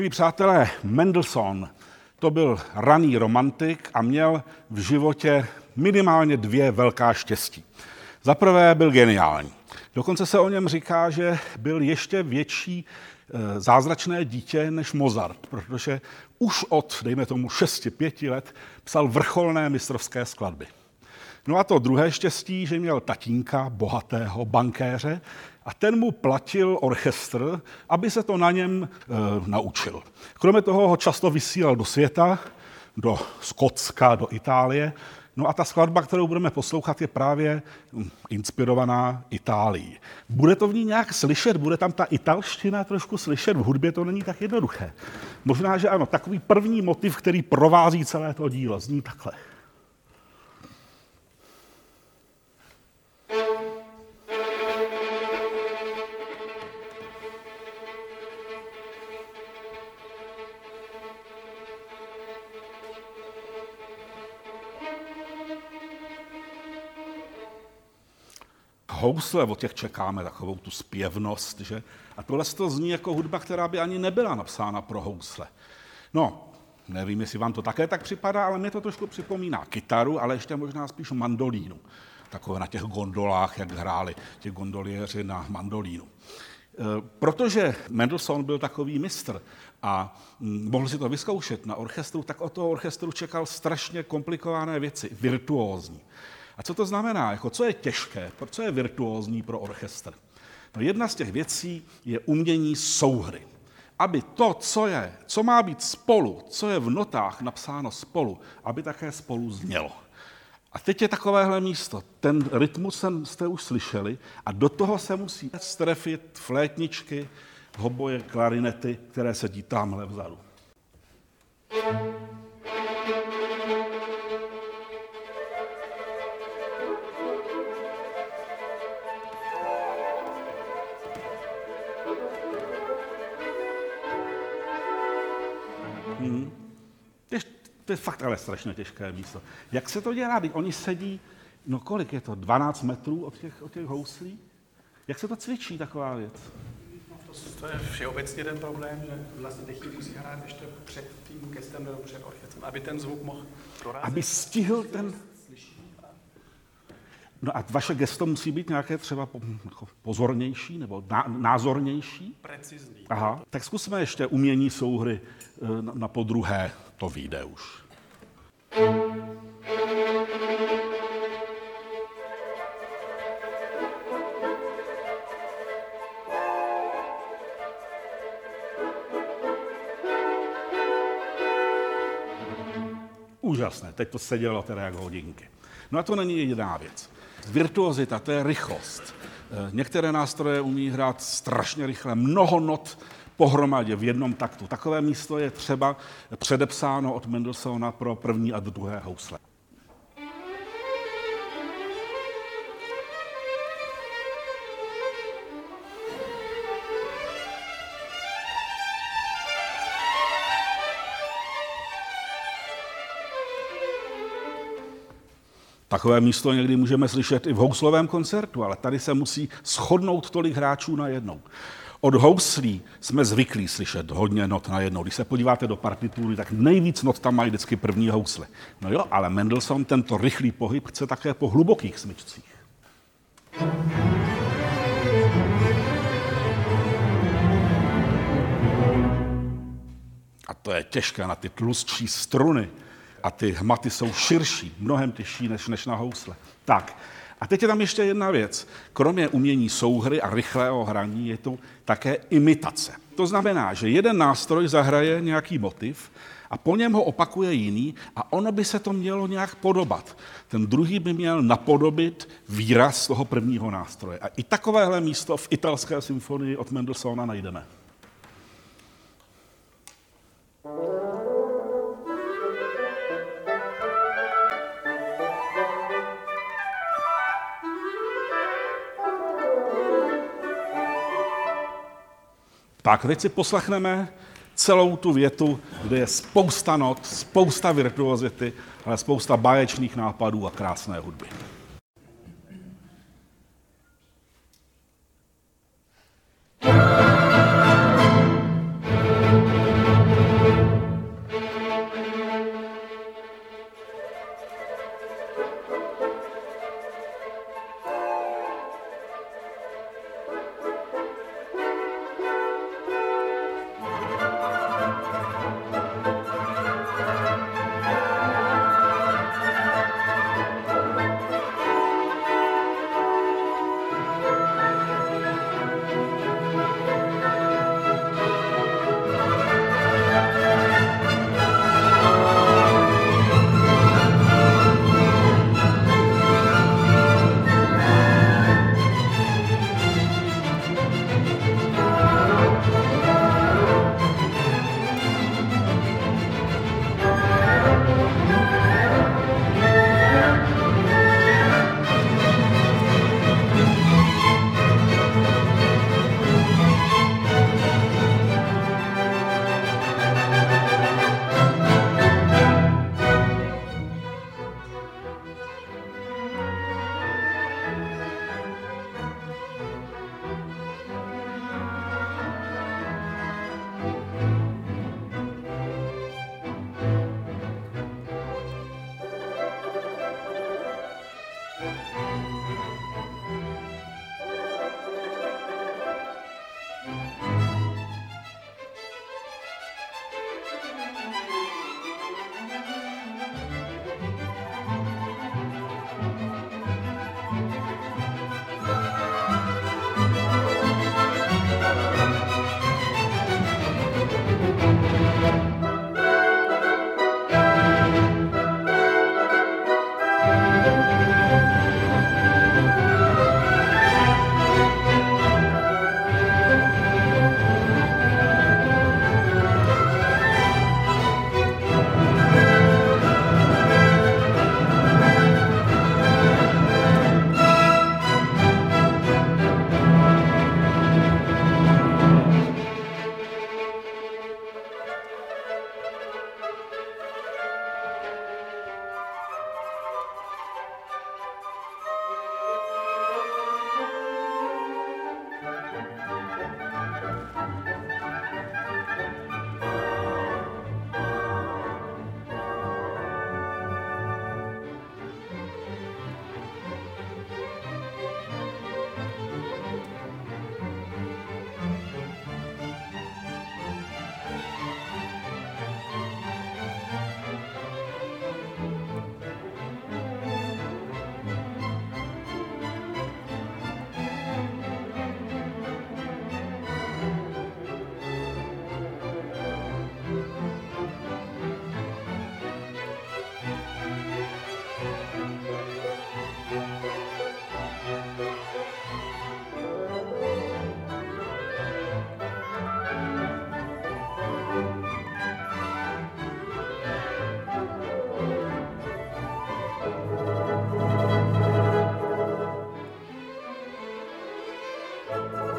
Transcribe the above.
Milí přátelé, Mendelssohn to byl raný romantik a měl v životě minimálně dvě velká štěstí. Za prvé byl geniální. Dokonce se o něm říká, že byl ještě větší eh, zázračné dítě než Mozart, protože už od, dejme tomu, 6-5 let psal vrcholné mistrovské skladby. No a to druhé štěstí, že měl tatínka, bohatého bankéře, a ten mu platil orchestr, aby se to na něm e, naučil. Kromě toho ho často vysílal do světa, do Skotska, do Itálie. No a ta skladba, kterou budeme poslouchat, je právě hm, inspirovaná Itálií. Bude to v ní nějak slyšet? Bude tam ta italština trošku slyšet? V hudbě to není tak jednoduché. Možná, že ano, takový první motiv, který provází celé to dílo, zní takhle. Housle, od těch čekáme takovou tu zpěvnost, že? A tohle to zní jako hudba, která by ani nebyla napsána pro housle. No, nevím, jestli vám to také tak připadá, ale mě to trošku připomíná kytaru, ale ještě možná spíš mandolínu. Takové na těch gondolách, jak hráli ti gondoliéři na mandolínu. E, protože Mendelssohn byl takový mistr a mm, mohl si to vyzkoušet na orchestru, tak od toho orchestru čekal strašně komplikované věci, virtuózní. A co to znamená? Jako, co je těžké? Co je virtuózní pro orchestr? No jedna z těch věcí je umění souhry. Aby to, co je, co má být spolu, co je v notách napsáno spolu, aby také spolu znělo. A teď je takovéhle místo. Ten rytmus jste už slyšeli a do toho se musí strefit flétničky, hoboje, klarinety, které sedí tamhle vzadu. thank you To je fakt ale strašně těžké místo. Jak se to dělá, když oni sedí, no kolik je to, 12 metrů od těch, od těch houslí? Jak se to cvičí, taková věc? To, je všeobecně ten problém, že vlastně technik musí hrát ještě před tím gestem nebo před orchestrem, aby ten zvuk mohl prorazit. Aby stihl ten... No a vaše gesto musí být nějaké třeba jako pozornější nebo názornější? Precizní. Aha, tak zkusme ještě umění souhry eh, na, na podruhé, to vyjde už. Úžasné, teď to sedělo teda jak hodinky. No a to není jediná věc. Virtuozita, to je rychlost. Eh, některé nástroje umí hrát strašně rychle, mnoho not pohromadě v jednom taktu. Takové místo je třeba předepsáno od Mendelssohna pro první a druhé housle. Takové místo někdy můžeme slyšet i v houslovém koncertu, ale tady se musí shodnout tolik hráčů na jednou. Od houslí jsme zvyklí slyšet hodně not na jednou. Když se podíváte do partitury, tak nejvíc not tam mají vždycky první housle. No jo, ale Mendelssohn tento rychlý pohyb chce také po hlubokých smyčcích. A to je těžké na ty tlustší struny. A ty hmaty jsou širší, mnohem těžší než, než na housle. Tak, a teď je tam ještě jedna věc. Kromě umění souhry a rychlého hraní je to také imitace. To znamená, že jeden nástroj zahraje nějaký motiv a po něm ho opakuje jiný a ono by se to mělo nějak podobat. Ten druhý by měl napodobit výraz toho prvního nástroje. A i takovéhle místo v italské symfonii od Mendelssohna najdeme. Tak, teď si poslechneme celou tu větu, kde je spousta not, spousta virtuozity, ale spousta báječných nápadů a krásné hudby. Thank